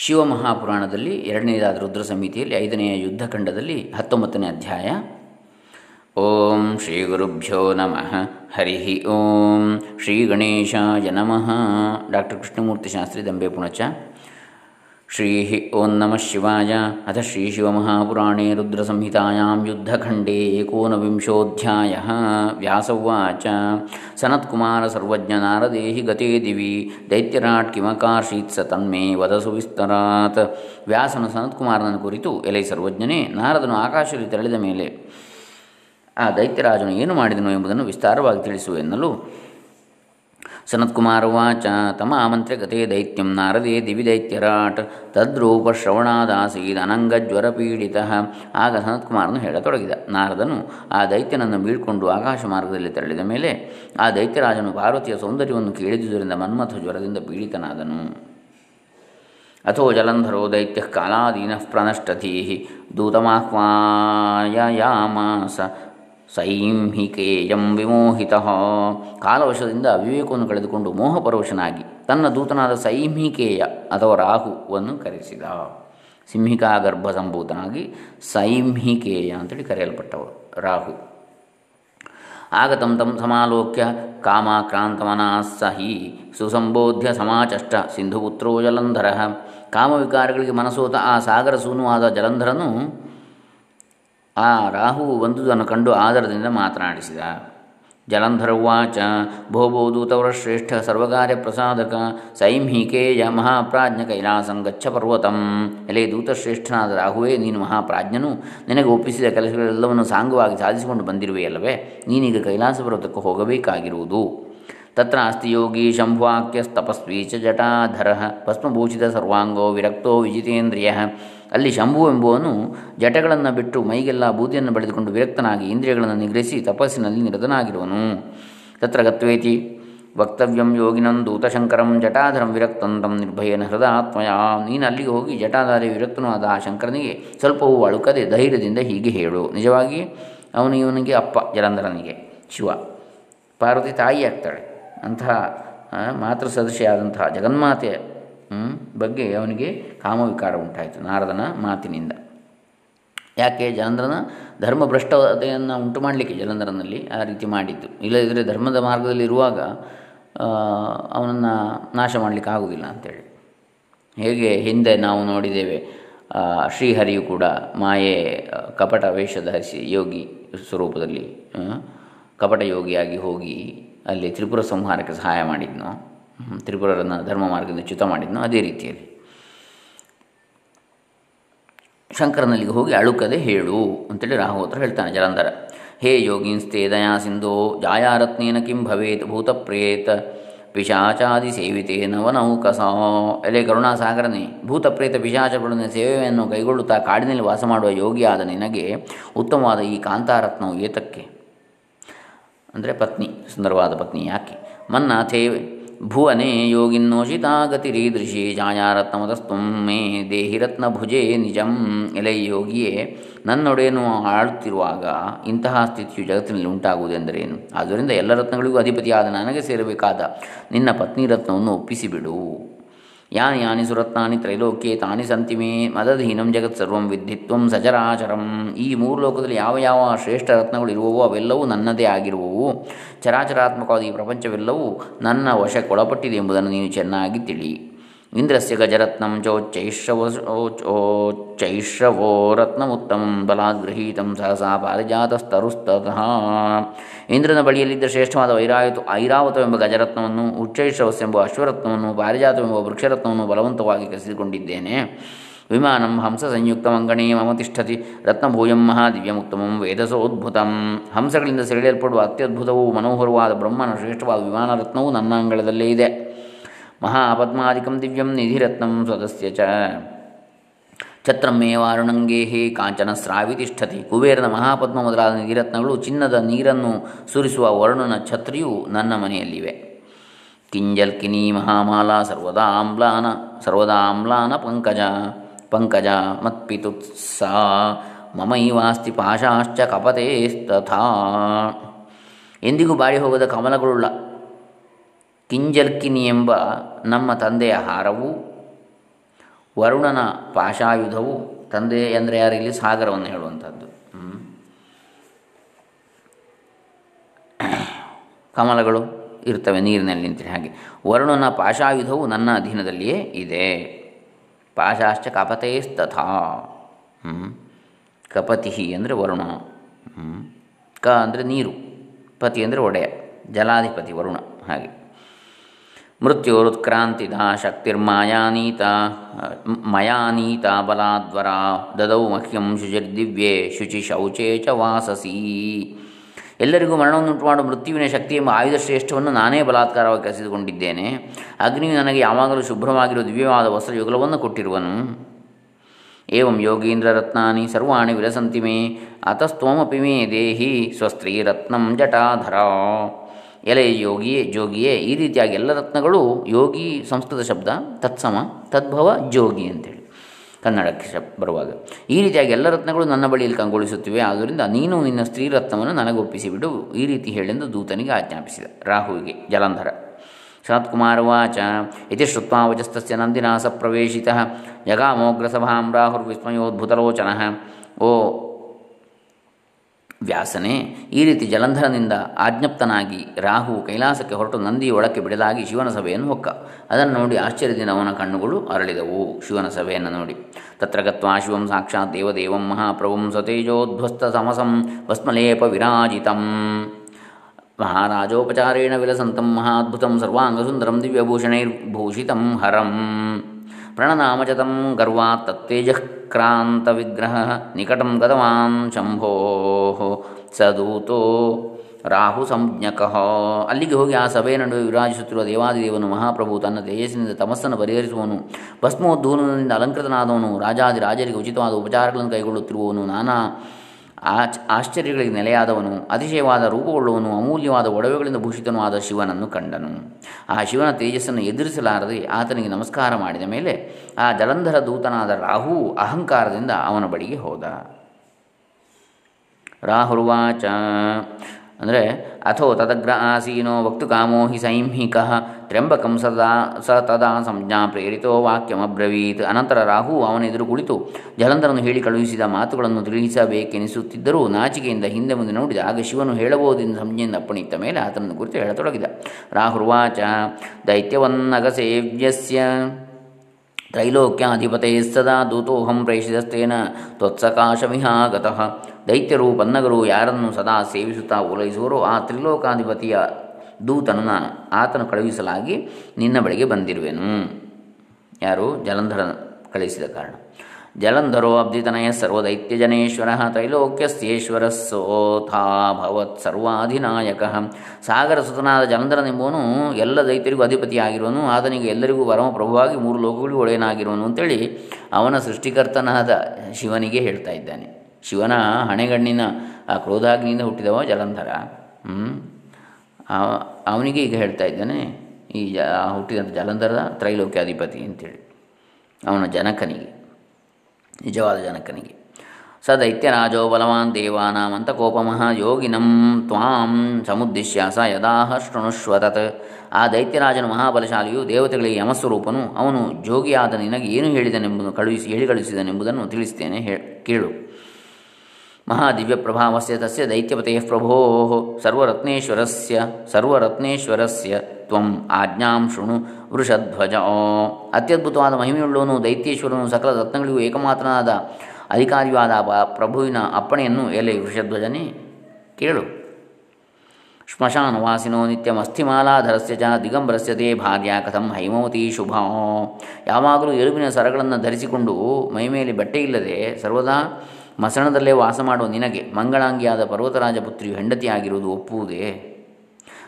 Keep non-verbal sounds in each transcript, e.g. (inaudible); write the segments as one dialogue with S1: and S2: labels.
S1: ಶಿವಮಹಾಪುರಾಣದಲ್ಲಿ ಎರಡನೇದಾದ ರುದ್ರ ಸಮಿತಿಯಲ್ಲಿ ಐದನೆಯ ಯುದ್ಧಖಂಡದಲ್ಲಿ ಹತ್ತೊಂಬತ್ತನೇ ಅಧ್ಯಾಯ. ಓಂ ಶ್ರೀ ಗುರುಭ್ಯೋ ನಮಃ. ಹರಿ ಓಂ. ಶ್ರೀ ಗಣೇಶಾಯ ನಮಃ. ಡಾಕ್ಟರ್ ಕೃಷ್ಣಮೂರ್ತಿ ಶಾಸ್ತ್ರಿ ದಂಬೆ ಶ್ರೀ ಓಂ ನಮಃ ಶಿವಾಯ ಅಥ ಶ್ರೀ ಶಿವಮಹಾಪುರಾಣೇ ರುದ್ರಸಂಹಿತಾಯಾಂ ಯುದ್ಧಖಂಡೇ ಏಕೋನವಿಂಶೋಧ್ಯಾಯ ವ್ಯಾಸವಾಚ ಸನತ್ಕುಮಾರ ಸರ್ವಜ್ಞ ನಾರದೇಹಿ ಗತೇ ದಿವಿ ದೈತ್ಯರಾಟ್ ಸ ತನ್ಮೇ ವದಸು ವಿಸ್ತರಾತ್ ವ್ಯಾಸನು ಸನತ್ಕುಮಾರನನ್ನು ಕುರಿತು ಎಲೆ ಸರ್ವಜ್ಞನೇ, ನಾರದನು ಆಕಾಶದಲ್ಲಿ ತೆರಳಿದ ಮೇಲೆ, ಆ ದೈತ್ಯರಾಜನು ಏನು ಮಾಡಿದನು ಎಂಬುದನ್ನು ವಿಸ್ತಾರವಾಗಿ ತಿಳಿಸು ಎನ್ನಲು ಸನತ್ಕುಮಾರವಾಚ ತಮ ಆಮಂತ್ರ್ಯ ಗತೆ ದೈತ್ಯಂ ನಾರದೇ ದಿವಿ ದೈತ್ಯರಾಟ್ ಪೀಡಿತ ಆಗ ಸನತ್ಕುಮಾರನು ಹೇಳತೊಡಗಿದ, ನಾರದನು ಆ ದೈತ್ಯನನ್ನು ಬೀಳ್ಕೊಂಡು ಆಕಾಶ ಮಾರ್ಗದಲ್ಲಿ ತೆರಳಿದ ಮೇಲೆ ಆ ದೈತ್ಯರಾಜನು ಪಾರ್ವತಿಯ ಸೌಂದರ್ಯವನ್ನು ಕೇಳಿದುದರಿಂದ ಮನ್ಮಥ ಜ್ವರದಿಂದ ಪೀಡಿತನಾದನು. ಅಥೋ ಜಲಂಧರೋ ದೈತ್ಯ ಕಾಲಾದೀನ ಪ್ರಣಷ್ಟಧೀ ದೂತಮಾಹ್ವಾಯಯಾಮಾಸ ಸೈಂಹಿಕೇಯಂ ವಿಮೋಹಿತ. ಕಾಲವಶದಿಂದ ವಿವೇಕವನ್ನು ಕಳೆದುಕೊಂಡು ಮೋಹಪರವಶನಾಗಿ ತನ್ನ ದೂತನಾದ ಸೈಂಹಿಕೇಯ ಅಥವಾ ರಾಹುವನ್ನು ಕರೆಸಿದ. ಸಿಂಹಿಕಾ ಗರ್ಭ ಸಂಭೂತನಾಗಿ ಸೈಂಹಿಕೇಯ ಅಂತೇಳಿ ಕರೆಯಲ್ಪಟ್ಟವರು ರಾಹು. ಆಗ ತಂ ತಂ ಸಮಾಲೋಕ್ಯ ಕಾಮಾಕ್ರಾಂತಮನಸ್ಸಹಿ ಸುಸಂಬೋಧ್ಯ ಸಮಾಚಷ್ಟ ಸಿಂಧುಪುತ್ರೋ ಜಲಂಧರ. ಕಾಮವಿಕಾರಗಳಿಗೆ ಮನಸೋತ ಆ ಸಾಗರ ಸೂನುವಾದ ಜಲಂಧರನು ಆ ರಾಹುವು ಬಂದುದನ್ನು ಕಂಡು ಆದರದಿಂದ ಮಾತನಾಡಿಸಿದ. ಜಲಂಧರವಾಚ ಭೋಭೋ ಶ್ರೇಷ್ಠ ಸರ್ವಕಾರ್ಯ ಪ್ರಸಾದಕ ಸೈಂಹಿಕೇಯ ಮಹಾಪ್ರಾಜ್ಞ ಕೈಲಾಸಂ ಗಚ್ಚ ಪರ್ವತಂ. ಎಲೆ ದೂತಶ್ರೇಷ್ಠನಾದ ರಾಹುವೇ, ನೀನು ಮಹಾಪ್ರಾಜ್ಞನು. ನಿನಗೆ ಒಪ್ಪಿಸಿದ ಕೆಲಸಗಳೆಲ್ಲವನ್ನು ಸಾಂಗವಾಗಿ ಸಾಧಿಸಿಕೊಂಡು ಬಂದಿರುವೆಯಲ್ಲವೇ? ನೀನೀಗ ಕೈಲಾಸ ಪರ್ವತಕ್ಕೆ ಹೋಗಬೇಕಾಗಿರುವುದು. ತತ್ರ ಅಸ್ತಿ ಯೋಗಿ ಶಂಭುವಾಕ್ಯಸ್ತಪಸ್ವಿ ಚ ಜಟಾಧರ. ಭಸ್ಮಭೂಷಿತ ಸರ್ವಾಂಗೋ ವಿರಕ್ತೋ ವಿಜಿತೇಂದ್ರಿಯ. ಅಲ್ಲಿ ಶಂಭು ಎಂಬುವನು ಜಟಗಳನ್ನು ಬಿಟ್ಟು ಮೈಗೆಲ್ಲ ಬೂದಿಯನ್ನು ಬಳಿದುಕೊಂಡು ವಿರಕ್ತನಾಗಿ ಇಂದ್ರಿಯಗಳನ್ನು ನಿಗ್ರಹಿಸಿ ತಪಸ್ಸಿನಲ್ಲಿ ನಿರತನಾಗಿರುವನು. ತತ್ರ ಗತ್ವೇತಿ, ವಕ್ತವ್ಯಂ ಯೋಗಿನಂ ದೂತಶಂಕರಂ ಜಟಾಧರಂ ವಿರಕ್ತಂತಂ ನಿರ್ಭಯನ ಹೃದಯಾತ್ಮಯ. ನೀನು ಅಲ್ಲಿಗೆ ಹೋಗಿ ಜಟಾಧಾರಿ ವಿರಕ್ತನೂ ಆದ ಆ ಶಂಕರನಿಗೆ ಸ್ವಲ್ಪವೂ ಅಳುಕದೆ ಧೈರ್ಯದಿಂದ ಹೀಗೆ ಹೇಳು. ನಿಜವಾಗಿ ಅವನು ಇವನಿಗೆ ಅಪ್ಪ, ಜಲಂಧರನಿಗೆ, ಶಿವ. ಪಾರ್ವತಿ ತಾಯಿ ಆಗ್ತಾಳೆ ಅಂತಹ ಮಾತೃ ಸದಸ್ಯೆಯಾದಂತಹ ಜಗನ್ಮಾತೆಯ ಬಗ್ಗೆ ಅವನಿಗೆ ಕಾಮವಿಕಾರ ಉಂಟಾಯಿತು ನಾರದನ ಮಾತಿನಿಂದ. ಯಾಕೆ? ಜಲಂಧರನ ಧರ್ಮಭ್ರಷ್ಟತೆಯನ್ನು ಉಂಟು ಮಾಡಲಿಕ್ಕೆ ಜಲಂಧರನಲ್ಲಿ ಆ ರೀತಿ ಮಾಡಿದ್ದು. ಇಲ್ಲದಿದ್ದರೆ ಧರ್ಮದ ಮಾರ್ಗದಲ್ಲಿ ಇರುವಾಗ ಅವನನ್ನು ನಾಶ ಮಾಡಲಿಕ್ಕೆ ಆಗುವುದಿಲ್ಲ ಅಂಥೇಳಿ ಹೇಗೆ? ಹಿಂದೆ ನಾವು ನೋಡಿದ್ದೇವೆ ಶ್ರೀಹರಿಯು ಕೂಡ ಮಾಯೆ ಕಪಟ ವೇಷ ಧರಿಸಿ ಯೋಗಿ ಸ್ವರೂಪದಲ್ಲಿ ಕಪಟ ಯೋಗಿಯಾಗಿ ಹೋಗಿ ಅಲ್ಲಿ ತ್ರಿಪುರ ಸಂಹಾರಕ್ಕೆ ಸಹಾಯ ಮಾಡಿದ್ನೋ. ತ್ರಿಪುರರನ್ನು ಧರ್ಮ ಮಾರ್ಗದಿಂದ ಚ್ಯುತ ಮಾಡಿದ್ನೋ ಅದೇ ರೀತಿಯಲ್ಲಿ. ಶಂಕರನಲ್ಲಿಗೆ ಹೋಗಿ ಅಳುಕದೆ ಹೇಳು ಅಂತೇಳಿ ರಾಹುತ್ರ ಹೇಳ್ತಾನೆ ಜಲಂಧರ. ಹೇ ಯೋಗಿನ್ಸ್ತೆ ದಯಾ ಸಿಂಧೋ ಜಾಯಾರತ್ನೇನ ಕಿಂ ಭವೇತ್ ಭೂತಪ್ರೇತ ಪಿಶಾಚಾದಿ ಸೇವಿತೆ ನವನೌಕಸ. ಎಲೆ ಕರುಣಾಸಾಗರನೇ, ಭೂತಪ್ರೇತ ಪಿಶಾಚಗಳನ್ನ ಸೇವೆಯನ್ನು ಕೈಗೊಳ್ಳುತ್ತಾ ಕಾಡಿನಲ್ಲಿ ವಾಸ ಮಾಡುವ ಯೋಗಿಯಾದ ನಿನಗೆ ಉತ್ತಮವಾದ ಈ ಕಾಂತಾರತ್ನವು ಏತಕ್ಕೆ? ಅಂದರೆ ಪತ್ನಿ, ಸುಂದರವಾದ ಪತ್ನಿ ಯಾಕೆ? ಮನ್ನಾಥೇ ಭುವನೆ ಯೋಗಿನ್ನೋಷಿತಾ ಗತಿರೀದೃಶಿ ಛಾಯಾರತ್ನಮತಸ್ತು ಮೇ ದೇಹಿರತ್ನ ಭುಜೆ ನಿಜಂ. ಎಲೆ ಯೋಗಿಯೇ ನನ್ನೊಡೆಯನ್ನು ಆಳುತ್ತಿರುವಾಗ ಇಂತಹ ಸ್ಥಿತಿಯು ಜಗತ್ತಿನಲ್ಲಿ ಉಂಟಾಗುವುದೆಂದರೇನು ಆದ್ದರಿಂದ ಎಲ್ಲ ರತ್ನಗಳಿಗೂ ಅಧಿಪತಿಯಾದ ನನಗೆ ಸೇರಬೇಕಾದ ನಿನ್ನ ಪತ್ನಿ ರತ್ನವನ್ನು ಒಪ್ಪಿಸಿಬಿಡು. ಯಾನಿ ಯಾನಿ ಸುರತ್ನಾನಿ ತ್ರೈಲೋಕ್ಯೆ ತಾನಿ ಸಂತಿ ಮೇ ಮದಧೀನಂ ಜಗತ್ ಸರ್ವಂ ವಿದ್ಧಿತ್ವಂ ಸಚರಾಚರಂ ಈ ಮೂರು ಲೋಕದಲ್ಲಿ ಯಾವ ಯಾವ ಶ್ರೇಷ್ಠ ರತ್ನಗಳು ಇರುವವೋ ಅವೆಲ್ಲವೂ ನನ್ನದೇ ಆಗಿರುವವು. ಚರಾಚರಾತ್ಮಕವಾದ ಈ ಪ್ರಪಂಚವೆಲ್ಲವೂ ನನ್ನ ವಶಕ್ಕೊಳಪಟ್ಟಿದೆ ಎಂಬುದನ್ನು ನೀನು ಚೆನ್ನಾಗಿ ತಿಳಿ. ಇಂದ್ರಸ್ಯ ಗಜರತ್ನಂ ಚೋಚ್ಚೈಶ್ರವ ಚೋಚ್ಚೈಶ್ರವೋ ರತ್ನಮುತ್ತಮಂ ಬಲಾದ್ ಗೃಹೀತಂ ಸಹಸಾ ಪಾರಿಜಾತಸ್ತರುಸ್ತಃ ಇಂದ್ರನ ಬಳಿಯಲ್ಲಿದ್ದ ಶ್ರೇಷ್ಠವಾದ ವೈರಾಯತು ಐರಾವತವೆಂಬ ಗಜರತ್ನವನ್ನು ಉಚ್ಚೈಶ್ರವಸ್ಸೆಂಬ ಅಶ್ವರತ್ನವನ್ನು, ಪಾರಿಜಾತವೆಂಬ ವೃಕ್ಷರತ್ನವನ್ನು ಬಲವಂತವಾಗಿ ಕಸಿದುಕೊಂಡಿದ್ದೇನೆ ವಿಮಾನಂ ಹಂಸ ಸಂಯುಕ್ತ ಮಂಗಣೇ ಮಮ ತಿಷ್ಠತಿ ರತ್ನಭೂಯಂ ಮಹಾದಿವ್ಯಮುತ್ತಮಂ ವೇದಸೋದ್ಭುತಂ. ಹಂಸಗಳಿಂದ ಸೆಳೆಯಲ್ಪಡುವ ಅತ್ಯದ್ಭುತವೂ ಮನೋಹರವಾದ ಬ್ರಹ್ಮನ ಶ್ರೇಷ್ಠವಾದ ವಿಮಾನ ರತ್ನವು ನನ್ನ ಅಂಗಳದಲ್ಲೇ ಇದೆ. ಮಹಾಪದ್ಮಾದಿಕಂ ದಿವ್ಯಂ ನಿಧಿರತ್ನಂ ಸ್ವದಸ್ಯ ಚ ಛತ್ರ ವಾರುಣಂಗೇಹಿ ಕಾಂಚನ ಸ್ರಾವಿ ತಿಷ್ಠತಿ ಕುಬೇರನ ಮಹಾಪದ್ಮ ಮೊದಲಾದ ನಿಧಿರತ್ನಗಳು ಚಿನ್ನದ ನೀರನ್ನು ಸುರಿಸುವ ವರುಣನ ಛತ್ರಿಯು ನನ್ನ ಮನೆಯಲ್ಲಿವೆ। ಕಿಂಜಲ್ಕಿನಿ ಮಹಾಮಾಲಾ, ಸರ್ವದಾ ಆಮ್ಲಾನ ಸರ್ವದಾ ಆಮ್ಲಾನ ಪಂಕಜ ಪಂಕಜ ಮತ್ಪಿತುತ್ಸಾ, ಮಮೈವಾಸ್ತಿ ಪಾಶಾಶ್ಚ ಕಪತೇಸ್ತಥಾ। ಎಂದಿಗೂ ಬಾಡಿ ಹೋಗದ ಕಮಲಗಳುಳ್ಳ ಕಿಂಜಲ್ಕಿನಿ ಎಂಬ ನಮ್ಮ ತಂದೆಯ ಹಾರವು, ವರುಣನ ಪಾಶಾಯುಧವು ತಂದೆ ಅಂದರೆ ಇಲ್ಲಿ ಸಾಗರವನ್ನು ಹೇಳುವಂಥದ್ದು. ಕಮಲಗಳು ಇರ್ತವೆ ನೀರಿನಲ್ಲಿ ಅಂತೇಳಿ ಹಾಗೆ. ವರುಣನ ಪಾಶಾಯುಧವು ನನ್ನ ಅಧೀನದಲ್ಲಿಯೇ ಇದೆ. ಪಾಶಾಶ್ಚ ಕಪತೇಸ್ತಥಾ. ಕಪತಿ ಅಂದರೆ ವರುಣ. ಕ ಅಂದರೆ ನೀರು. ಪತಿ ಅಂದರೆ ಒಡೆಯ. ಜಲಾಧಿಪತಿ ವರುಣ. ಹಾಗೆ. ಮೃತ್ಯುರುತ್ಕ್ರಾಂತಿದ ಶಕ್ತಿರ್ಮಾಯಾನೀತ ಮಯಾನೀತ ಬಲಾದ್ವರ ದದೌ ಮಹ್ಯಂ ಶುಚಿರ್ದಿವ್ಯೆ ಶುಚಿ ಶೌಚೇ ಚ ವಾಸಸಿ ಎಲ್ಲರಿಗೂ ಮರಣವನ್ನುಂಟು ಮಾಡುವ ಮೃತ್ಯುವಿನ ಶಕ್ತಿ ಎಂಬ ಆಯುಧ ಶ್ರೇಷ್ಠವನ್ನು ನಾನೇ ಬಲಾತ್ಕಾರವಾಗಿ ಕಸಿದುಕೊಂಡಿದ್ದೇನೆ. ಅಗ್ನಿಯು ನನಗೆ ಯಾವಾಗಲೂ ಶುಭ್ರವಾಗಿರುವ ದಿವ್ಯವಾದ ವಸ್ತ್ರಯುಗಲವನ್ನು ಕೊಟ್ಟಿರುವನು. ಏವಂ ಯೋಗೀಂದ್ರ ರತ್ನಾನಿ ಸರ್ವಾಣಿ ವಿಲಸಂತಿ ಮೇ ಅತಸ್ತ್ವಮಪಿ ಮೇ ದೇಹಿ ಸ್ವಸ್ತ್ರೀರತ್ನಂ ಜಟಾಧರ। ಎಲೆ ಯೋಗಿಯೇ, ಜೋಗಿಯೇ, ಈ ರೀತಿಯಾಗಿ ಎಲ್ಲ ರತ್ನಗಳು ಯೋಗಿ ಸಂಸ್ಕೃತ ಶಬ್ದ, ತತ್ಸಮ, ತದ್ಭವ, ಜೋಗಿ ಅಂತೇಳಿ ಕನ್ನಡಕ್ಕೆ ಶಬ್ ಬರುವಾಗ. ಈ ರೀತಿಯಾಗಿ ಎಲ್ಲ ರತ್ನಗಳು ನನ್ನ ಬಳಿಯಲ್ಲಿ ಕಂಗೊಳಿಸುತ್ತಿವೆ, ಆದ್ದರಿಂದ ನೀನು ನಿನ್ನ ಸ್ತ್ರೀ ರತ್ನವನ್ನು ನನಗೊಪ್ಪಿಸಿಬಿಡು ಈ ರೀತಿ ಹೇಳೆಂದು ದೂತನಿಗೆ ಆಜ್ಞಾಪಿಸಿದ. ರಾಹುವಿಗೆ, ಜಲಂಧರ. ಸನತ್ಕುಮಾರ ವಾಚ, ಇತಿ ಶ್ರುತ್ವಾ ವಚಸ್ತಸ್ಯ ನಂದಿನ ಸಪ್ರವೇಶಿತ ಜಗಾಮೋಗ್ರಸಭಾಂ ರಾಹುರ್ವಿಸ್ಮಯೋದ್ಭುತಲೋಚನ. ಓ ವ್ಯಾಸನೇ, ಈ ರೀತಿ ಜಲಂಧರನಿಂದ ಆಜ್ಞಪ್ತನಾಗಿ ರಾಹು ಕೈಲಾಸಕ್ಕೆ ಹೊರಟು ನಂದಿ ಒಳಕ್ಕೆ ಬಿಡಲಾಗಿ ಶಿವನ ಸಭೆಯನ್ನು ಹೊಕ್ಕ. ಅದನ್ನು ನೋಡಿ ಆಶ್ಚರ್ಯದಿಂದ ಅವನ ಕಣ್ಣುಗಳು ಅರಳಿದವು. ಶಿವನ ಸಭೆಯನ್ನು ನೋಡಿ. ತತ್ರ ಗತ್ವಾ ಶಿವಂ ಸಾಕ್ಷಾತ್ ದೇವದೇವಂ ಮಹಾಪ್ರಭುಂ ಸತೇಜೋಧ್ವಸ್ತ ಸಮಸಂ ಭಸ್ಮಲೇಪ ವಿರಾಜಿತಂ. ಮಹಾರಾಜೋಪಚಾರೇಣ ವಿಲಸಂತಂ ಮಹಾದ್ಭುತಂ ಸರ್ವಾಂಗಸುಂದರಂ ದಿವ್ಯಭೂಷಣೈರ್ಭೂಷಿತಂ ಹರಂ. ಪ್ರಣನಾಮಚತಂ ಗರ್ವಾತ್ ತತ್ತೇಜಃ ವಿಗ್ರಹ ನಿಕಟಂ ಗತವಾನ್ ಶಂಭೋ. ಸದೂತೋ ರಾಹು ಸಂಜ್ಞಕ. ಅಲ್ಲಿಗೆ ಹೋಗಿ ಆ ಸಭೆಯ ನಡುವೆ ವಿರಾಜಿಸುತ್ತಿರುವ ದೇವಾದಿದೇವನು ಮಹಾಪ್ರಭು ತನ್ನ ತೇಜಸ್ಸಿನಿಂದ ತಮಸ್ಸನ್ನು ಪರಿಹರಿಸುವನು. ಭಸ್ಮೋದ್ಧೂನದಿಂದ ಅಲಂಕೃತನಾದವನು. ರಾಜಾದಿ ರಾಜರಿಗೆ ಉಚಿತವಾದ ಉಪಚಾರಗಳನ್ನು ಕೈಗೊಳ್ಳುತ್ತಿರುವವನು. ನಾನಾ ಆಚ್ ಆಶ್ಚರ್ಯಗಳಿಗೆ ನೆಲೆಯಾದವನು. ಅತಿಶಯವಾದ ರೂಪುಗೊಳ್ಳುವನು ಅಮೂಲ್ಯವಾದ ಒಡವೆಗಳಿಂದ ಭೂಷಿತನೂ ಆದ ಶಿವನನ್ನು ಕಂಡನು. ಆ ಶಿವನ ತೇಜಸ್ಸನ್ನು ಎದುರಿಸಲಾರದೆ ಆತನಿಗೆ ನಮಸ್ಕಾರ ಮಾಡಿದ ಮೇಲೆ ಆ ಜಲಂಧರ ದೂತನಾದ ರಾಹು ಅಹಂಕಾರದಿಂದ ಅವನ ಬಳಿಗೆ ಹೋದ. ರಾಹುರ್ವಾಚ. ಅಂದರೆ, ಅಥೋ ತದಗ್ರ ಆಸೀನೋ ಕಾಮೋ ಹಿ ಸೈಂಹಿಕ. ತ್ರ್ಯಂಬಕಂ ಸದಾ, ಸ ತದಾ ಸಂಜ್ಞಾ ಪ್ರೇರಿತೋ ವಾಕ್ಯಮಬ್ರವೀತ್. ಅನಂತರ ರಾಹು ಅವನೆದುರು ಕುಳಿತು ಜಲಂಧರನ್ನು ಹೇಳಿ ಕಳುಹಿಸಿದ ಮಾತುಗಳನ್ನು ತಿಳಿಸಬೇಕೆನಿಸುತ್ತಿದ್ದರೂ ನಾಚಿಕೆಯಿಂದ ಹಿಂದೆ ಮುಂದೆ ನೋಡಿದ ಆಗ ಶಿವನು ಹೇಳಬಹುದೆಂದು ಸಂಜ್ಞೆಯಿಂದ ಅಪ್ಪಣಿತ್ತ ಮೇಲೆ ಆತನನ್ನು ಕುರಿತು ಹೇಳತೊಡಗಿದ. ರಾಹುರ್ವಾಚ, ದೈತ್ಯವನ್ನಗಸೇವ್ಯಸ್ಯ. ತ್ರೈಲೋಕ್ಯಾಧಿಪತೆ ಸದಾ ದೂತೋಹಂ ಪ್ರೇಷಿತಸ್ತೇನ ತ್ವತ್ಸಕಾಶಮಿಹಾಗತಃ ದೈತ್ಯರು ಪನ್ನಗರು ಯಾರನ್ನು ಸದಾ ಸೇವಿಸುತ್ತಾ ಓಲೈಸುವರೋ ಆ ತ್ರಿಲೋಕಾಧಿಪತಿಯ ದೂತನು ನಾನು ಆತನು ಕಳುಹಿಸಲಾಗಿ ನಿನ್ನ ಬಳಿಗೆ ಬಂದಿರುವೆನು. ಯಾರು? ಜಲಂಧರ ಕಳಿಸಿದ ಕಾರಣ. ಜಲಂಧರೋ ಅಬ್ಧಿತನಯ ಸರ್ವದೈತ್ಯಜನೇಶ್ವರ ತ್ರೈಲೋಕ್ಯಸ್ಥೇಶ್ವರ ಸೋಥಾಭವತ್ ಸರ್ವಾಧಿನಾಯಕ. ಸಾಗರ ಸುತನಾದ ಜಲಂಧರನೆಂಬುವನು ಎಲ್ಲ ದೈತ್ಯರಿಗೂ ಅಧಿಪತಿಯಾಗಿರುವನು. ಆತನಿಗೆ ಎಲ್ಲರಿಗೂ ಪರಮ ಪ್ರಭುವಾಗಿ ಮೂರು ಲೋಕಗಳಿಗೂ ಒಡೆಯನಾಗಿರುವನು ಅಂತೇಳಿ ಅವನ ಸೃಷ್ಟಿಕರ್ತನಾದ ಶಿವನಿಗೆ ಹೇಳ್ತಾ ಇದ್ದಾನೆ. ಶಿವನ ಹಣೆಗಣ್ಣಿನ ಆ ಕ್ರೋಧಾಗ್ನಿಯಿಂದ ಹುಟ್ಟಿದವ ಜಲಂಧರ. ಅವನಿಗೆ ಈಗ ಹೇಳ್ತಾ ಇದ್ದಾನೆ, ಈ ಜ ಹುಟ್ಟಿದಂಥ ಜಲಂಧರದ ತ್ರೈಲೋಕ್ಯಾಧಿಪತಿ ಅಂತೇಳಿ. ಅವನ ಜನಕನಿಗೆ, ನಿಜವಾದ ಜನಕನಿಗೆ. ಸ ದೈತ್ಯರಾಜೋ ಬಲವಾನ್ ದೇವಾನಾಮಂತ ಕೋಪಮಃ ಯೋಗಿನಂ ತ್ವಾಂ ಸಮುದ್ದಿಶ್ಯ ಸ ಯದಾಹ ಶೃಣುಷ್ವತತ್ ಆ ದೈತ್ಯರಾಜನು ಮಹಾಬಲಶಾಲಿಯು ದೇವತೆಗಳಿಗೆ ಯಮಸ್ವರೂಪನು, ಅವನು ಜೋಗಿಯಾದ ನಿನಗೆ ಏನು ಹೇಳಿದನೆಂಬುದನ್ನು ಕಳುಹಿಸಿ ಹೇಳಿ ಕಳುಹಿಸಿದನೆಂಬುದನ್ನು ತಿಳಿಸ್ತೇನೆ, ಹೇ, ಕೇಳು. ಮಹಾದಿವ್ಯಪ್ರಭಾವಸ್ಯ ತಸ್ಯ ದೈತ್ಯಪತೆಯ ಪ್ರಭೋ ಸರ್ವರತ್ನೇಶ್ವರಸ್ಯ ಸರ್ವರತ್ನೇಶ್ವರಸ್ಯ ತ್ವಂ ಆಜ್ಞಾಂ ಶೃಣು ವೃಷಧ್ವಜ. ಅತ್ಯದ್ಭುತವಾದ ಮಹಿಮೆಯುಳ್ಳವನು, ದೈತ್ಯೇಶ್ವರನು, ಸಕಲ ರತ್ನಗಳಿಗೂ ಏಕಮಾತ್ರನಾದ ಅಧಿಕಾರಿಯಾದ ಪ್ರಭುವಿನ ಅಪ್ಪಣೆಯನ್ನು ಎಲೆ ವೃಷಧ್ವಜನೇ ಕೇಳು. ಶ್ಮಶಾನವಾಸಿನೋ ನಿತ್ಯಮಸ್ಥಿಮಾಲಾಧರಸ್ಯ ಚ ದಿಗಂಬರಸ್ಯ ತೇ ಭಾರ್ಯ ಕಥಂ ಹೈಮವತಿ ಶುಭ. ಯಾವಾಗಲೂ ಎಲುಬಿನ ಸರಗಳನ್ನು ಧರಿಸಿಕೊಂಡು ಮೈಮೇಲೆ ಬಟ್ಟೆ ಇಲ್ಲದೆ ಸರ್ವದಾ ಮಸಣದಲ್ಲೇ ವಾಸ ಮಾಡುವ ನಿನಗೆ ಮಂಗಳಾಂಗಿಯಾದ ಪರ್ವತರಾಜ ಪುತ್ರಿಯು ಹೆಂಡತಿಯಾಗಿರುವುದು ಒಪ್ಪುವುದೇ?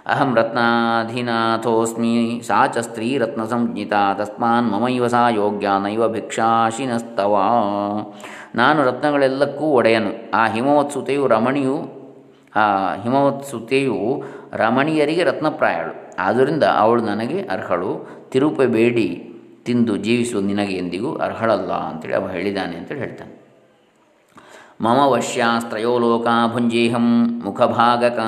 S1: ಅಹಂ ರತ್ನಾಧಿನಾಥೋಸ್ಮಿ ಸಾ ಚ ಸ್ತ್ರೀ ರತ್ನ ಸಂಜ್ಞಿತ ತಸ್ಮಾನ್ ಮಮೈವ ಸಾ ಯೋಗ್ಯ ನೈವ ಭಿಕ್ಷಾಶಿನಸ್ತವ. ನಾನು ರತ್ನಗಳೆಲ್ಲಕ್ಕೂ ಒಡೆಯನು. ಆ ಹಿಮವತ್ಸುತೆಯು ರಮಣಿಯು, ಆ ಹಿಮವತ್ಸುತೆಯು ರಮಣೀಯರಿಗೆ ರತ್ನಪ್ರಾಯಳು. ಆದ್ದರಿಂದ ಅವಳು ನನಗೆ ಅರ್ಹಳು. ತಿರುಪೆ ಬೇಡಿ ತಿಂದು ಜೀವಿಸುವ ನಿನಗೆ ಎಂದಿಗೂ ಅರ್ಹಳಲ್ಲ ಅಂತೇಳಿ ಅವ ಹೇಳಿದ್ದಾನೆ ಅಂತೇಳಿ ಹೇಳ್ತಾನೆ. ಮಮ ವಶ್ಯಾಸ್ತ್ರಯೋ ಲೋಕಾ ಭುಂಜೇಹಂ ಮುಖಭಾಗಕ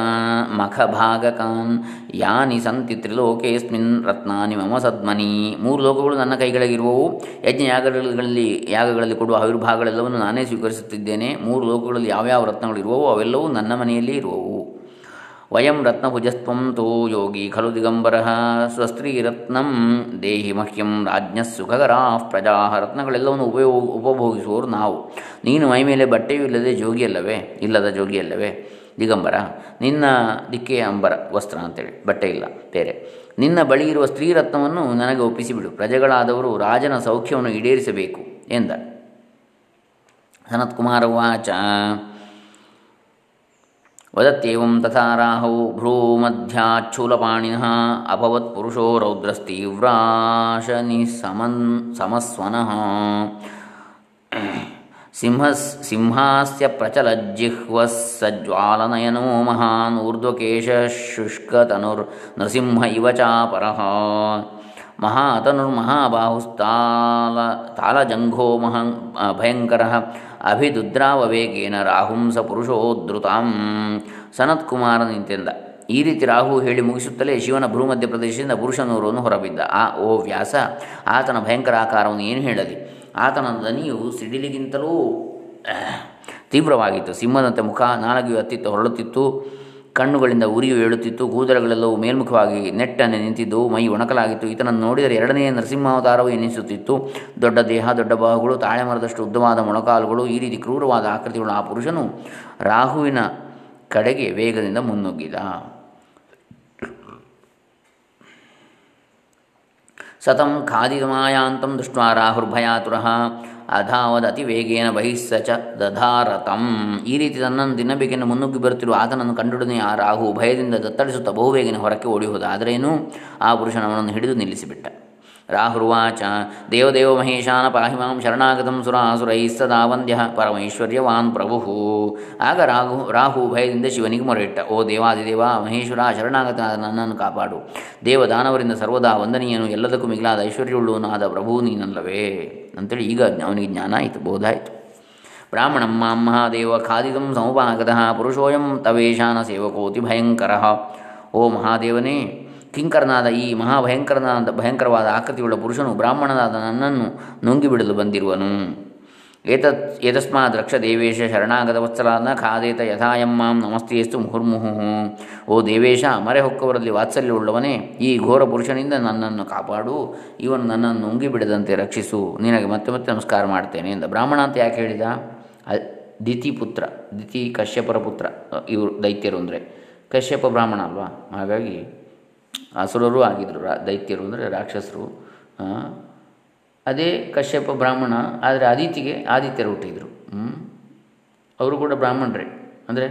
S1: ಮಖಭಾಗಕಾನ್ ಯಾನಿ ಸಂತಿ ತ್ರಿಲೋಕೇಸ್ಮಿನ್ ರತ್ನಾನಿ ಮಮ ಸದ್ಮನಿ ಮೂರು ಲೋಕಗಳು ನನ್ನ ಕೈಗಳಿಗಿರುವವು. ಯಜ್ಞ ಯಾಗಗಳಲ್ಲಿ ಯಾಗಗಳಲ್ಲಿ ಕೊಡುವ ಆವಿರ್ಭಾಗಗಳೆಲ್ಲವನ್ನು ನಾನೇ ಸ್ವೀಕರಿಸುತ್ತಿದ್ದೇನೆ. ಮೂರು ಲೋಕಗಳಲ್ಲಿ ಯಾವ್ಯಾವ ರತ್ನಗಳಿರುವವು? ಅವೆಲ್ಲವೂ ನನ್ನ ಮನೆಯಲ್ಲಿ ಇರುವವು. ವಯಂ ರತ್ನಭುಜಸ್ತ್ವಂ ತೋ ಯೋಗಿ ಖಲು ದಿಗಂಬರ ಸ್ವಸ್ತ್ರೀರತ್ನಂ ದೇಹಿ ಮಹ್ಯಂ ರಾಜ್ಞ ಸುಖಕರಾ ಪ್ರಜಾ. ರತ್ನಗಳೆಲ್ಲವನ್ನು ಉಪಯೋಗ ಉಪಭೋಗಿಸುವವರು ನಾವು. ನೀನು ಮೈ ಮೇಲೆ ಬಟ್ಟೆಯೂ ಇಲ್ಲದೆ ಜೋಗಿಯಲ್ಲವೇ ಇಲ್ಲದ ಜೋಗಿಯಲ್ಲವೇ ದಿಗಂಬರ, ನಿನ್ನ ದಿಕ್ಕೆ ಅಂಬರ, ವಸ್ತ್ರ ಅಂತೇಳಿ. ಬಟ್ಟೆ ಇಲ್ಲ, ಬೇರೆ. ನಿನ್ನ ಬಳಿ ಇರುವ ಸ್ತ್ರೀರತ್ನವನ್ನು ನನಗೆ ಒಪ್ಪಿಸಿಬಿಡು. ಪ್ರಜೆಗಳಾದವರು ರಾಜನ ಸೌಖ್ಯವನ್ನು ಈಡೇರಿಸಬೇಕು ಎಂದ. ಸನತ್ಕುಮಾರ ವಾಚ वदत्येवं तथा राहौ भ्रूमध्याच्छूलपाणिनः अभवत्पुरुषो रौद्रस्तीव्राशनिः समन् समस्वनः। सिंहास्य प्रचलज्जिह्वः सज्ज्वालनयनो महान् ऊर्ध्वकेशशुष्कतनुर्नृसिंह इव चापरः। ಚಾಪರಃ ಮಹಾತನುರ್ಮಹಾಬಾಹುಸ್ತಾಲ ತಾಲಜಂಘೋ ಮಹಂ ಭಯಂಕರ. ಅಭಿದುದ್ರಾವವೇಗೇನ ರಾಹುಂಸ ಪುರುಷೋದ್ರುತಾಂ ಸನತ್ಕುಮಾರ ನಿಂತೆಂದ ಈ ರೀತಿ ರಾಹು ಹೇಳಿ ಮುಗಿಸುತ್ತಲೇ ಶಿವನ ಭೂಮಧ್ಯ ಪ್ರದೇಶದಿಂದ ಪುರುಷನೂರನ್ನು ಹೊರಬಿದ್ದ. ಆ, ಓ ವ್ಯಾಸ, ಆತನ ಭಯಂಕರ ಆಕಾರವನ್ನು ಏನು ಹೇಳಲಿ? ಆತನ ದನಿಯು ಸಿಡಿಲಿಗಿಂತಲೂ ತೀವ್ರವಾಗಿತ್ತು. ಸಿಂಹದಂತೆ ಮುಖ ನಾಲಗಿಯು ಅತ್ತಿತ್ತು ಹೊರಳುತ್ತಿತ್ತು. ಕಣ್ಣುಗಳಿಂದ ಉರಿಯು ಏಳುತ್ತಿತ್ತು, ಕೂದಲುಗಳೆಲ್ಲವೂ ಮೇಲ್ಮುಖವಾಗಿ ನೆಟ್ಟನೆ ನಿಂತಿದ್ದು, ಮೈ ಒಣಕಲಾಗಿತ್ತು. ಈತನನ್ನು ನೋಡಿದರೆ ಎರಡನೆಯ ನರಸಿಂಹಾವತಾರವು ಎನಿಸುತ್ತಿತ್ತು. ದೊಡ್ಡ ದೇಹ, ದೊಡ್ಡ ಬಾಹುಗಳು ತಾಳೆ ಮರದಷ್ಟು ಉದ್ದವಾದ ಮೊಣಕಾಲುಗಳು, ಈ ರೀತಿ ಕ್ರೂರವಾದ ಆಕೃತಿಗಳು ಆ ಪುರುಷನು ರಾಹುವಿನ ಕಡೆಗೆ ವೇಗದಿಂದ ಮುನ್ನುಗ್ಗಿದ. ಸತಂ ಖಾದಿಮಾಯಾಂತಂ ದೃಷ್ಟ ರಾಹುರ್ಭಯಾತುರಃ. ಅಧಾವದತಿ ವೇಗೇನ ಬಹಿಸ್ಸ ದಧಾರತಂ. ಈ ರೀತಿ ತನ್ನನ್ನು ತಿನ್ನಬೇಕೆಂದು ಮುನ್ನುಗ್ಗಿ ಬರುತ್ತಿರುವ ಆತನನ್ನು ಕಂಡುಡನೆ ಆ ರಾಹು ಭಯದಿಂದ ದತ್ತಡಿಸುತ್ತಾ ಬಹುಬೇಗನೆ ಹೊರಕ್ಕೆ ಓಡಿಹೋದ ಹೋದ. ಆದರೇನೂ ಆ ಪುರುಷನವನನ್ನು ಹಿಡಿದು ನಿಲ್ಲಿಸಿಬಿಟ್ಟ. ರಾಹುರ್ವಾಚ ದೇವದೇವ ಮಹೇಶಾನ ಪಾಹಿ ಮಾಂ ಶರಣಾಗತಂ ಸುರಾಸುರೈಸ್ತದಾ ವಂದ್ಯ ಪರಮೈಶ್ವರ್ಯವಾನ್ ಪ್ರಭು ಆಗ ರಾಹು ರಾಹು ಭಯದಿಂದ ಶಿವನಿಗೆ ಮೊರೆಯಿಟ್ಟ. ಓ ದೇವಾದಿದೇವ, ಮಹೇಶ್ವರ ಶರಣಾಗತ ನನ್ನನ್ನು ಕಾಪಾಡು. ದೇವದಾನವರಿಂದ ಸರ್ವದಾ ವಂದನೀಯನು ಎಲ್ಲದಕ್ಕೂ ಮಿಗಿಲಾದ ಐಶ್ವರ್ಯವುಳ್ಳವನಾದ ಪ್ರಭು ನೀನಲ್ಲವೇ? ಅಂತೇಳಿ ಈಗ ಅವನಿಗೆ ಜ್ಞಾನ ಆಯಿತು, ಬೋಧ ಆಯಿತು. ಬ್ರಾಹ್ಮಣಂ ಮಾಂ ಮಹಾದೇವ ಖಾದಿದಂ ಸಮುಪಾಗತಃ ಪುರುಷೋಯಂ ತವೇಶಾನ ಸೇವಕೋತಿ ಭಯಂಕರ. ಓ ಮಹಾದೇವನೇ ಕಿಂಕರನಾದ ಈ ಮಹಾಭಯಂಕರನಾದ ಭಯಂಕರವಾದ ಆಕೃತಿಯುಳ್ಳ ಪುರುಷನು ಬ್ರಾಹ್ಮಣನಾದ ನನ್ನನ್ನು ನುಂಗಿಬಿಡಲು ಬಂದಿರುವನು. ಏತತ್, ಏತಸ್ಮಾತ್ ರಕ್ಷ ದೇವೇಶ ಶರಣಾಗತ ವತ್ಸಲಾದ ಖಾದೇತ ಯಥಾಯಂ ಮಾಂ ನಮಸ್ತೆಯಸ್ತು ಮುಹುರ್ಮುಹು. ಓ ದೇವೇಶ ಮರೆ ಹೊಕ್ಕವರಲ್ಲಿ ವಾತ್ಸಲ್ಯವುಳ್ಳವನೇ, ಈ ಘೋರ ಪುರುಷನಿಂದ ನನ್ನನ್ನು ಕಾಪಾಡು, ಇವನು ನನ್ನನ್ನು ನುಂಗಿಬಿಡದಂತೆ ರಕ್ಷಿಸು. ನಿನಗೆ ಮತ್ತೆ ಮತ್ತೆ ನಮಸ್ಕಾರ ಮಾಡ್ತೇನೆ ಎಂದ. ಬ್ರಾಹ್ಮಣ ಅಂತ ಯಾಕೆ ಹೇಳಿದ? ದಿತಿ ಪುತ್ರ, ದಿತಿ ಕಶ್ಯಪರ ಪುತ್ರ, ಇವರು ದೈತ್ಯರು ಅಂದರೆ. ಕಶ್ಯಪ ಬ್ರಾಹ್ಮಣ ಅಲ್ವಾ? ಹಾಗಾಗಿ ಅಸುರರು ಆಗಿದ್ದರು ರಾ, ದೈತ್ಯರು ಅಂದರೆ ರಾಕ್ಷಸರು. ಅದೇ ಕಶ್ಯಪ ಬ್ರಾಹ್ಮಣ, ಆದರೆ ಆದಿತಿಗೆ ಆದಿತ್ಯರು ಹುಟ್ಟಿದ್ರು. ಅವರು ಕೂಡ ಬ್ರಾಹ್ಮಣರೇ. ಅಂದರೆ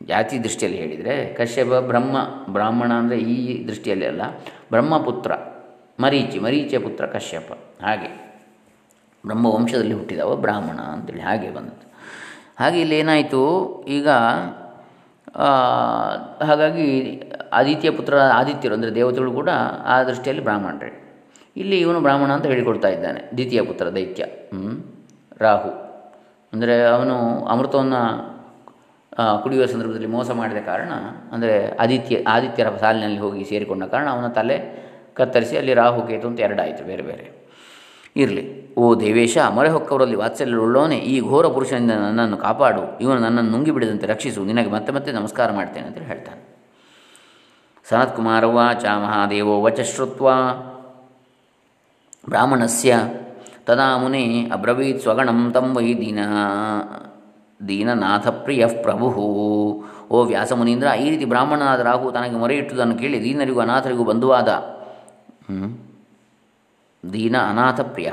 S1: ಜಾತಿ ದೃಷ್ಟಿಯಲ್ಲಿ ಹೇಳಿದರೆ ಕಶ್ಯಪ ಬ್ರಹ್ಮ, ಬ್ರಾಹ್ಮಣ ಅಂದರೆ ಈ ದೃಷ್ಟಿಯಲ್ಲಿ ಅಲ್ಲ, ಬ್ರಹ್ಮಪುತ್ರ, ಮರೀಚಿ, ಮರೀಚಿಯ ಪುತ್ರ ಕಶ್ಯಪ. ಹಾಗೆ ಬ್ರಹ್ಮ ವಂಶದಲ್ಲಿ ಹುಟ್ಟಿದವ ಬ್ರಾಹ್ಮಣ ಅಂತೇಳಿ ಹಾಗೆ ಬಂದದ್ದು. ಹಾಗೆ ಇಲ್ಲಿ ಏನಾಯಿತು? ಈಗ ಹಾಗಾಗಿ ಆದಿತ್ಯ ಪುತ್ರ ಆದಿತ್ಯರು ಅಂದರೆ ದೇವತೆಗಳು ಕೂಡ ಆ ದೃಷ್ಟಿಯಲ್ಲಿ ಬ್ರಾಹ್ಮಣರೇ. ಇಲ್ಲಿ ಇವನು ಬ್ರಾಹ್ಮಣ ಅಂತ ಹೇಳಿಕೊಡ್ತಾ ಇದ್ದಾನೆ, ದ್ವಿತೀಯ ಪುತ್ರ ದೈತ್ಯ ರಾಹು. ಅಂದರೆ ಅವನು ಅಮೃತವನ್ನು ಕುಡಿಯುವ ಸಂದರ್ಭದಲ್ಲಿ ಮೋಸ ಮಾಡಿದ ಕಾರಣ, ಅಂದರೆ ಆದಿತ್ಯ, ಆದಿತ್ಯರ ಸಾಲಿನಲ್ಲಿ ಹೋಗಿ ಸೇರಿಕೊಂಡ ಕಾರಣ ಅವನ ತಲೆ ಕತ್ತರಿಸಿ ಅಲ್ಲಿ ರಾಹು, ಕೇತು ಅಂತ ಎರಡಾಯಿತು ಬೇರೆ ಬೇರೆ. ಇರಲಿ, ಓ ದೇವೇಶ, ಮೊರೆ ಹೊಕ್ಕವರಲ್ಲಿ ವಾತ್ಸಲ್ಯವುಳ್ಳವನೇ ಈ ಘೋರ ಪುರುಷನಿಂದ ನನ್ನನ್ನು ಕಾಪಾಡು, ಇವನು ನನ್ನನ್ನು ನುಂಗಿಬಿಡದಂತೆ ರಕ್ಷಿಸು, ನಿನಗೆ ಮತ್ತೆ ಮತ್ತೆ ನಮಸ್ಕಾರ ಮಾಡ್ತೇನೆ ಅಂತ ಹೇಳ್ತಾನೆ. ಸನತ್ಕುಮಾರ ವಾಚಾ ಮಹಾದೇವೋ ವಚ ಶ್ರುತ್ವ. ಬ್ರಾಹ್ಮಣಸ್ಯ, ತದಾ ಮುನೆ ಅಬ್ರವೀತ್ ಸ್ವಗಣಂ ತಂ ವೈ ದೀನ, ದೀನನಾಥ ಪ್ರಿಯ ಪ್ರಭು. ಓ ವ್ಯಾಸಮುನೀಂದ್ರ ಈ ರೀತಿ ಬ್ರಾಹ್ಮಣನಾದ ರಾಹು ತನಗೆ ಮೊರೆ ಇಟ್ಟುದನ್ನು ಕೇಳಿ ದೀನರಿಗೂ ಅನಾಥರಿಗೂ ಬಂಧುವಾದ ದೀನ ಅನಾಥ ಪ್ರಿಯ.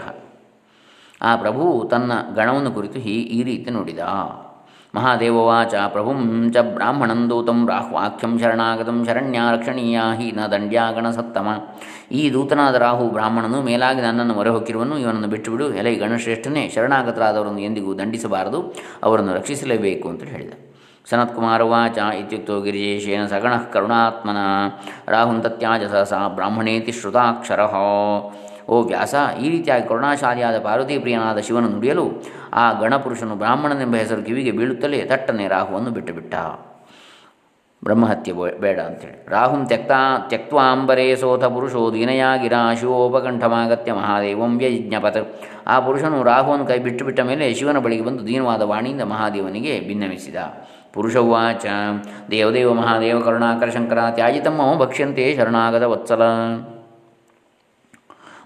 S1: ಆ ಪ್ರಭು ತನ್ನ ಗಣವನ್ನು ಕುರಿತು ಹೀ, ಈ ರೀತಿ ನುಡಿದ. ಮಹಾದೇವವಾಚ ಪ್ರಭುಂ ಚ ಬ್ರಾಹ್ಮಣಂ ದೂತಂ ರಾಹ್ವಾಖ್ಯಂ ಶರಣಾಗತಂ ಶರಣ್ಯ ರಕ್ಷಣೀಯ ಹಿ ನ ದಂಡ್ಯಾಗಣ ಸತ್ತಮ ಈ ದೂತನಾದ ರಾಹು ಬ್ರಾಹ್ಮಣನು ಮೇಲಾಗಿ ನನ್ನನ್ನು ಮೊರೆಹೊಕ್ಕಿರುವನು, ಇವನನ್ನು ಬಿಟ್ಟುಬಿಡು, ಎಲೆ ಗಣಶ್ರೇಷ್ಠನೇ, ಶರಣಾಗತರಾದವರನ್ನು ಎಂದಿಗೂ ದಂಡಿಸಬಾರದು, ಅವರನ್ನು ರಕ್ಷಿಸಲೇಬೇಕು ಅಂತ ಹೇಳಿದ. ಸನತ್ಕುಮಾರ ವಾಚ ಇತ್ಯುಕ್ತೋ ಗಿರಿಜೇಶೇನ ಸಗಣ ಕರುಣಾತ್ಮನ, ರಾಹುಂ ತತ್ಯಾಜ ಸಹಸಾ ಬ್ರಾಹ್ಮಣೇತಿ ಶ್ರುತಾಕ್ಷರ. ಓ ವ್ಯಾಸ ಈ ರೀತಿಯಾಗಿ ಕರುಣಾಶಾಲಿಯಾದ ಪಾರ್ವತಿ ಪ್ರಿಯನಾದ ಶಿವನು ನುಡಿಯಲು ಆ ಗಣಪುರುಷನು ಬ್ರಾಹ್ಮಣನೆಂಬ ಹೆಸರು ಕಿವಿಗೆ ಬೀಳುತ್ತಲೇ ತಟ್ಟನೆ ರಾಹುವನ್ನು ಬಿಟ್ಟುಬಿಟ್ಟ. ಬ್ರಹ್ಮಹತ್ಯೆ ಬೇಡ ಅಂತೇಳಿ. ರಾಹುಂ ತ್ಯಕ್ತ ತ್ಯಕ್ವಾಂಬರೇ ಸೋಥ ಪುರುಷೋ ದೀನಯಾ ಗಿರಾ ಶಿವೋಪಕಂಠಮಾಗತ್ಯ ಮಹಾದೇವಂ ವ್ಯಜ್ಞಪತ್. ಆ ಪುರುಷನು ರಾಹುವನ್ನು ಕೈ ಬಿಟ್ಟು ಬಿಟ್ಟ ಮೇಲೆ ಶಿವನ ಬಳಿಗೆ ಬಂದು ದೀನವಾದ ವಾಣಿಯಿಂದ ಮಹಾದೇವನಿಗೆ ಭಿನ್ನಮಿಸಿದ. ಪುರುಷವಾಚ ದೇವದೇವ ಮಹಾದೇವ ಕರುಣಾಕರ ಶಂಕರ ತ್ಯಾಜಿತಮ್ಮ ಭಕ್ಷ್ಯಂತೆ ಶರಣಾಗತ ವತ್ಸಲ.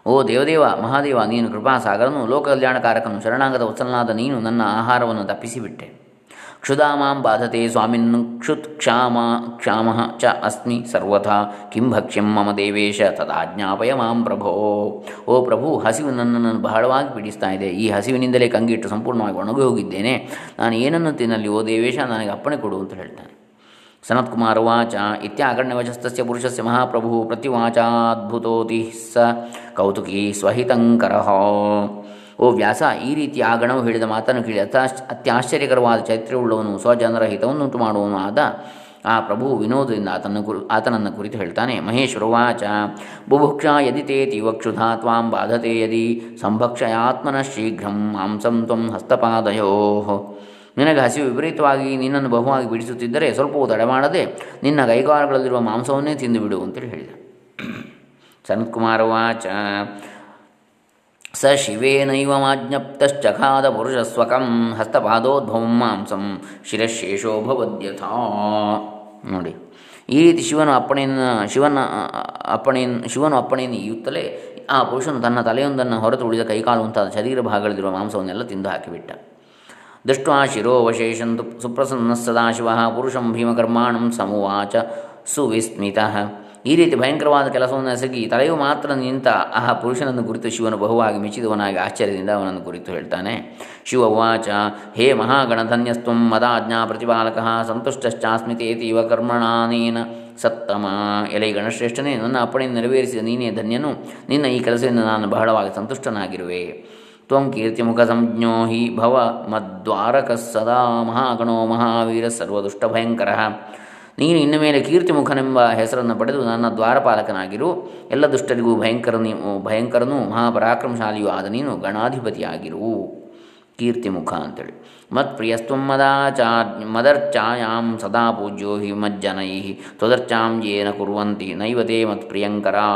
S1: ಓ ದೇವದೇವ, ಮಹಾದೇವ, ನೀನು ಕೃಪಾಸಾಗರನು ಲೋಕ ಕಲ್ಯಾಣಕಾರಕನು ಶರಣಾಗತ ವತ್ಸಲನಾದ ನೀನು ನನ್ನ ಆಹಾರವನ್ನು ತಪ್ಪಿಸಿಬಿಟ್ಟೆ. ಕ್ಷುಧಾ ಮಾಂ ಬಾಧತೆ ಸ್ವಾಮಿನ್ ಕ್ಷುತ್ ಕ್ಷಾಮ ಕ್ಷಾಮ ಚ ಅಸ್ಮಿ ಸರ್ವಥಾ, ಕಿಂ ಭಕ್ಷ್ಯಂ ಮಮ ದೇವೇಶ ತದಾಜ್ಞಾಪಯ ಮಾಂ ಪ್ರಭೋ. ಓ ಪ್ರಭು, ಹಸಿವು ನನ್ನನ್ನು ಬಹಳವಾಗಿ ಪೀಡಿಸ್ತಾ ಇದೆ. ಈ ಹಸಿವಿನಿಂದಲೇ ಕಂಗಿಟ್ಟು ಸಂಪೂರ್ಣವಾಗಿ ಒಣಗಿ ಹೋಗಿದ್ದೇನೆ. ನಾನು ಏನನ್ನು ತಿನ್ನಲಿ? ಓ ದೇವೇಶ, ನನಗೆ ಅಪ್ಪಣೆ ಕೊಡು ಅಂತ ಹೇಳ್ತಾನೆ. ಸನತ್ಕುಮಾರ ವಾಚ ಇತ್ಯಾಕರ್ಣ್ಯವಚಸ್ತಸ್ಯ ಪುರುಷಸ್ಯ ಮಹಾಪ್ರಭು ಪ್ರತಿವಾಚಾದ್ಭುತೋತಿ ಸ ಕೌತುಕಿ ಸ್ವಹಿತಂಕರ ಓ ವ್ಯಾಸ ಈ ರೀತಿ ಆ ಗಣವು ಹೇಳಿದ ಮಾತನ್ನು ಕೇಳಿ ಅತ್ಯಾಶ್ ಅತ್ಯಾಶ್ಚರ್ಯಕರವಾದ ಚೈತ್ರವುಳ್ಳವನು ಸ್ವಜನರ ಹಿತವನ್ನುಂಟು ಮಾಡುವನು ಆದ ಆ ಪ್ರಭು ವಿನೋದದಿಂದ ಆತನ ಕುರು ಆತನನ್ನು ಕುರಿತು ಹೇಳ್ತಾನೆ ಮಹೇಶ್ವರವಾಚ ಬುಭುಕ್ಷ ಯದಿ ತೇ ತೀವಕ್ಷುಧಾ ತ್ವಾಂ ಬಾಧತೆ ಯದಿ, ಸಂಭಕ್ಷಯಾತ್ಮನ ಶೀಘ್ರಂ ಮಾಂಸಂ ತ್ವಂ ಹಸ್ತಪಾದಯೋ। ನಿನಗೆ ಹಸಿವು ವಿಪರೀತವಾಗಿ ನಿನ್ನನ್ನು ಬಹುವಾಗಿ ಬಿಡಿಸುತ್ತಿದ್ದರೆ ಸ್ವಲ್ಪವೂ ತಡಮಾಡದೆ ನಿನ್ನ ಕೈಗಾರಗಳಲ್ಲಿರುವ ಮಾಂಸವನ್ನೇ ತಿಂದು ಬಿಡು ಅಂತೇಳಿ ಹೇಳಿದ. ಸನತ್ಕುಮಾರ ವಾಚ ಸ ಶಿವೇನೈವಮಾಜ್ಞಪ್ತಶ್ಚಖಾದ ಪುರುಷಸ್ವಕಂ ಹಸ್ತಪಾದೋದ್ಭವಂ ಮಾಂಸಂ ಶಿರಶೇಷೋಭವದ್ಯಥಾ ನೋಡಿ, ಈ ರೀತಿ ಶಿವನು ಅಪ್ಪಣೆಯನ್ನು, ಶಿವನ, ಅಪ್ಪಣೆಯನ್ನು, ಶಿವನು ಅಪ್ಪಣೆಯನ್ನು ಈಯುತ್ತಲೇ ಆ ಪುರುಷನು ತನ್ನ ತಲೆಯೊಂದನ್ನು ಹೊರತು ಉಳಿದ ಕೈಕಾಲು ಮುಂತಾದ ಶರೀರ ಭಾಗಗಳಲ್ಲಿರುವ ಮಾಂಸವನ್ನೆಲ್ಲ ತಿಂದು ಹಾಕಿಬಿಟ್ಟ. ದೃಷ್ಟ್ವಾ ಶಿರೋವಶೇಷಂತು ಸುಪ್ರಸನ್ನ ಸದಾಶಿವ ಪುರುಷಂ ಭೀಮಕರ್ಮಾಣಂ ಸಮುವಾಚ ಸುವಿಸ್ಮಿತ ಈ ರೀತಿ ಭಯಂಕರವಾದ ಕೆಲಸವನ್ನು ಎಸಗಿ ತಲೆಯು ಮಾತ್ರ ನಿಂತ ಆ ಪುರುಷನನ್ನು ಕುರಿತು ಶಿವನು ಬಹುವಾಗಿ ಮೆಚ್ಚಿದವನಾಗಿ ಆಶ್ಚರ್ಯದಿಂದ ಅವನನ್ನು ಕುರಿತು ಹೇಳ್ತಾನೆ. ಶಿವ ಉವಾಚ, ಹೇ ಮಹಾಗಣಧನ್ಯಸ್ತ್ವಂ ಮದಾಜ್ಞಾ ಪ್ರತಿಪಾಲಕ ಸಂತುಷ್ಟಶ್ಚಾಸ್ಮಿತೇತೀವ ಕರ್ಮಣಾನೇನ ಸತ್ತಮ. ಎಲೆ ಗಣಶ್ರೇಷ್ಠನೇ, ನನ್ನ ಅಪ್ಪಣೆಯನ್ನು ನೆರವೇರಿಸಿದ ನೀನೇ ಧನ್ಯನು, ನಿನ್ನ ಈ ಕೆಲಸದಿಂದ ನಾನು ಬಹಳವಾಗಿ ಸಂತುಷ್ಟನಾಗಿರುವೆ. ತ್ವಂ ಕೀರ್ತಿಮುಖ ಸಂಜ್ಞೋ ಹಿ ಭವ ಮದ್ವಾರಕ ಸದಾ ಮಹಾಗಣೋ ಮಹಾವೀರ ಸರ್ವದುಷ್ಟಭಯಂಕರ ನೀನು ಇನ್ನು ಮೇಲೆ ಕೀರ್ತಿಮುಖನೆಂಬ ಹೆಸರನ್ನು ಪಡೆದು ನನ್ನ ದ್ವಾರಪಾಲಕನಾಗಿರು. ಎಲ್ಲ ದುಷ್ಟರಿಗೂ ಭಯಂಕರ ಭಯಂಕರನೂ ಮಹಾಪರಾಕ್ರಮಶಾಲಿಯೂ ಆದ ನೀನು ಗಣಾಧಿಪತಿಯಾಗಿರು. ಕೀರ್ತಿಮುಖ ಅಂತೇಳಿ. ಮತ್ಪ್ರಿಯಸ್ತ್ವ ಮದಾಚಾ ಮದರ್ಚಾಯಾಂ ಸದಾ ಪೂಜ್ಯೋ ಹಿ ಮಜ್ಜನೈ ತ್ವದರ್ಚಾಂ ಯೇನ ಕುರುವಂತಿ, ನೈವತೆ ಮತ್ಪ್ರಿಯಂಕರಾ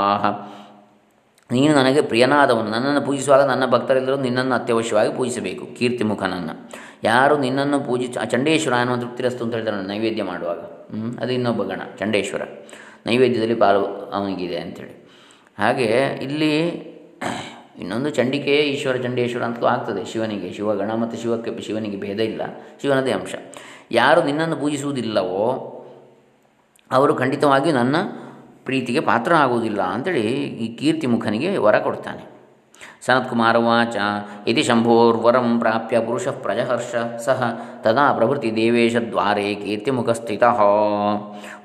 S1: ನೀನು ನನಗೆ ಪ್ರಿಯನಾದವನು. ನನ್ನನ್ನು ಪೂಜಿಸುವಾಗ ನನ್ನ ಭಕ್ತರೆಲ್ಲರೂ ನಿನ್ನನ್ನು ಅತ್ಯವಶ್ಯವಾಗಿ ಪೂಜಿಸಬೇಕು. ಕೀರ್ತಿ ಮುಖನನ್ನು ಯಾರು ನಿನ್ನನ್ನು ಪೂಜಿ ಚಂಡೇಶ್ವರ ಅನ್ನುವ ತೃಪ್ತಿರಸ್ತು ಅಂತ ಹೇಳ್ತಾರೆ ನೈವೇದ್ಯ ಮಾಡುವಾಗ. ಅದು ಇನ್ನೊಬ್ಬ ಗಣ, ಚಂಡೇಶ್ವರ. ನೈವೇದ್ಯದಲ್ಲಿ ಪಾಲು ಅವನಿಗಿದೆ ಅಂಥೇಳಿ ಹಾಗೆ ಇಲ್ಲಿ (clears throat) ಇನ್ನೊಂದು ಚಂಡಿಕೆ, ಈಶ್ವರ, ಚಂಡೇಶ್ವರ ಅಂತಲೂ ಆಗ್ತದೆ. ಶಿವನಿಗೆ ಶಿವಗಣ ಮತ್ತು ಶಿವಕ್ಕೆ ಶಿವನಿಗೆ ಭೇದ ಇಲ್ಲ. ಶಿವನದೇ ಅಂಶ. ಯಾರು ನಿನ್ನನ್ನು ಪೂಜಿಸುವುದಿಲ್ಲವೋ, ಅವರು ಖಂಡಿತವಾಗಿಯೂ ನನ್ನ ಪ್ರೀತಿಗೆ ಪಾತ್ರ ಆಗುವುದಿಲ್ಲ ಅಂತೇಳಿ ಈ ಕೀರ್ತಿ ಮುಖನಿಗೆ ವರ ಕೊಡ್ತಾನೆ. ಸನತ್ಕುಮಾರವಾಚ ಇತಿ ಶಂಭೋರ್ವರಂ ಪ್ರಾಪ್ಯ ಪುರುಷ ಪ್ರಜಹರ್ಷ, ಸಹ ತದಾ ಪ್ರಭೃತಿ ದೇವೇಶ ದ್ವಾರೆ ಕೀರ್ತಿಮುಖ ಸ್ಥಿತ.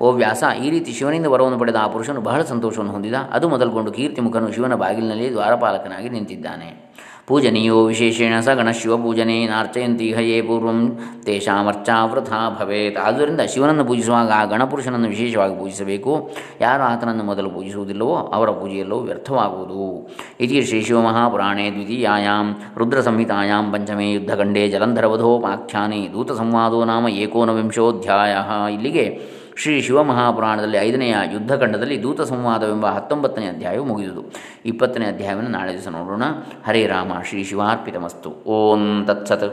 S1: ಓ ವ್ಯಾಸ, ಈ ರೀತಿ ಶಿವನಿಂದ ವರವನ್ನು ಪಡೆದ ಆ ಪುರುಷನು ಬಹಳ ಸಂತೋಷವನ್ನು ಹೊಂದಿದ. ಅದು ಮೊದಲುಗೊಂಡು ಕೀರ್ತಿಮುಖನು ಶಿವನ ಬಾಗಿಲಿನಲ್ಲಿ ದ್ವಾರಪಾಲಕನಾಗಿ ನಿಂತಿದ್ದಾನೆ. ಪೂಜನೀಯೋ ವಿಶೇಷೇಣ ಸ ಗಣಶಿವಪೂಜನೆ ನಾರ್ಚಯಂತಿ ಹಯೇ ಪೂರ್ವಂ, ತೇಷಾಮರ್ಚಾ ವೃಥಾ ಭವೇತ್. ಆದ್ದರಿಂದ ಶಿವನನ್ನು ಪೂಜಿಸುವಾಗ ಆ ಗಣಪುರುಷನನ್ನು ವಿಶೇಷವಾಗಿ ಪೂಜಿಸಬೇಕು. ಯಾರು ಆತನನ್ನು ಮೊದಲು ಪೂಜಿಸುವುದಿಲ್ಲವೋ ಅವರ ಪೂಜೆಯಲ್ಲೂ ವ್ಯರ್ಥವಾಗುವುದು. ಇತಿ ಶ್ರೀ ಶಿವಮಹಾಪುರಾಣೇ ದ್ವಿತೀಯಾಂ ರುದ್ರಸಂಹಿತಾಯಾಂ ಪಂಚಮೇ ಯುದ್ಧಖಂಡೇ ದೂತ ಸಂವಾದೋ ನಾಮ ಏಕೋನವಿಂಶೋಧ್ಯಾಯ ಇಲ್ಲಿಗೆ ಶ್ರೀ ಶಿವಮಹಾಪುರಾಣದಲ್ಲಿ ಐದನೆಯ ಯುದ್ಧಖಂಡದಲ್ಲಿ ದೂತ ಸಂವಾದವೆಂಬ ಹತ್ತೊಂಬತ್ತನೇ ಅಧ್ಯಾಯವು ಮುಗಿದುದು. ಇಪ್ಪತ್ತನೇ ಅಧ್ಯಾಯವನ್ನು ನಾಳೆ ದಿವಸ ನೋಡೋಣ. ಹರೇ ರಾಮ, ಶ್ರೀ ಶಿವಾರ್ಪಿತಮಸ್ತು. ಓಂ ತತ್ಸತ್.